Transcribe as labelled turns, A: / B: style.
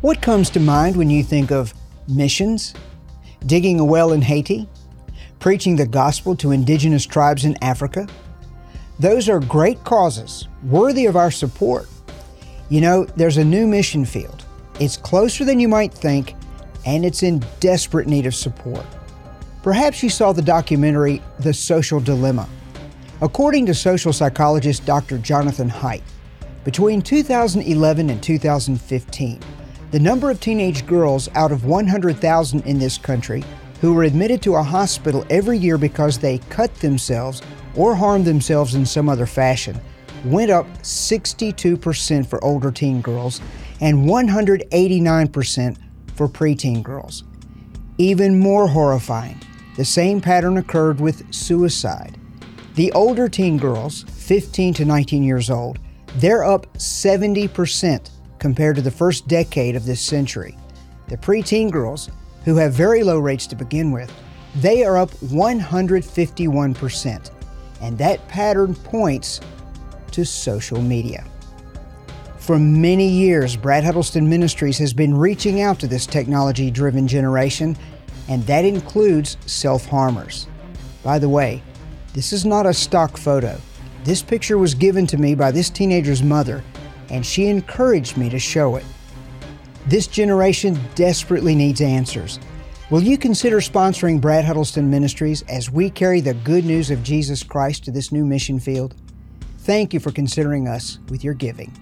A: What comes to mind when you think of missions, digging a well in Haiti, preaching the gospel to indigenous tribes in Africa? Those are great causes, worthy of our support. You know, there's a new mission field. It's closer than you might think, and it's in desperate need of support. Perhaps you saw the documentary The Social Dilemma. According to social psychologist Dr. Jonathan Haidt, between 2011 and 2015, the number of teenage girls out of 100,000 in this country who were admitted to a hospital every year because they cut themselves or harmed themselves in some other fashion went up 62% for older teen girls and 189% for preteen girls. Even more horrifying, the same pattern occurred with suicide. The older teen girls, 15 to 19 years old, they're up 70% compared to the first decade of this century. The preteen girls, who have very low rates to begin with, they are up 151%. And that pattern points to social media. For many years, Brad Huddleston Ministries has been reaching out to this technology driven generation, and that includes self harmers. By the way, this is not a stock photo. This picture was given to me by this teenager's mother, and she encouraged me to show it. This generation desperately needs answers. Will you consider sponsoring Brad Huddleston Ministries as we carry the good news of Jesus Christ to this new mission field? Thank you for considering us with your giving.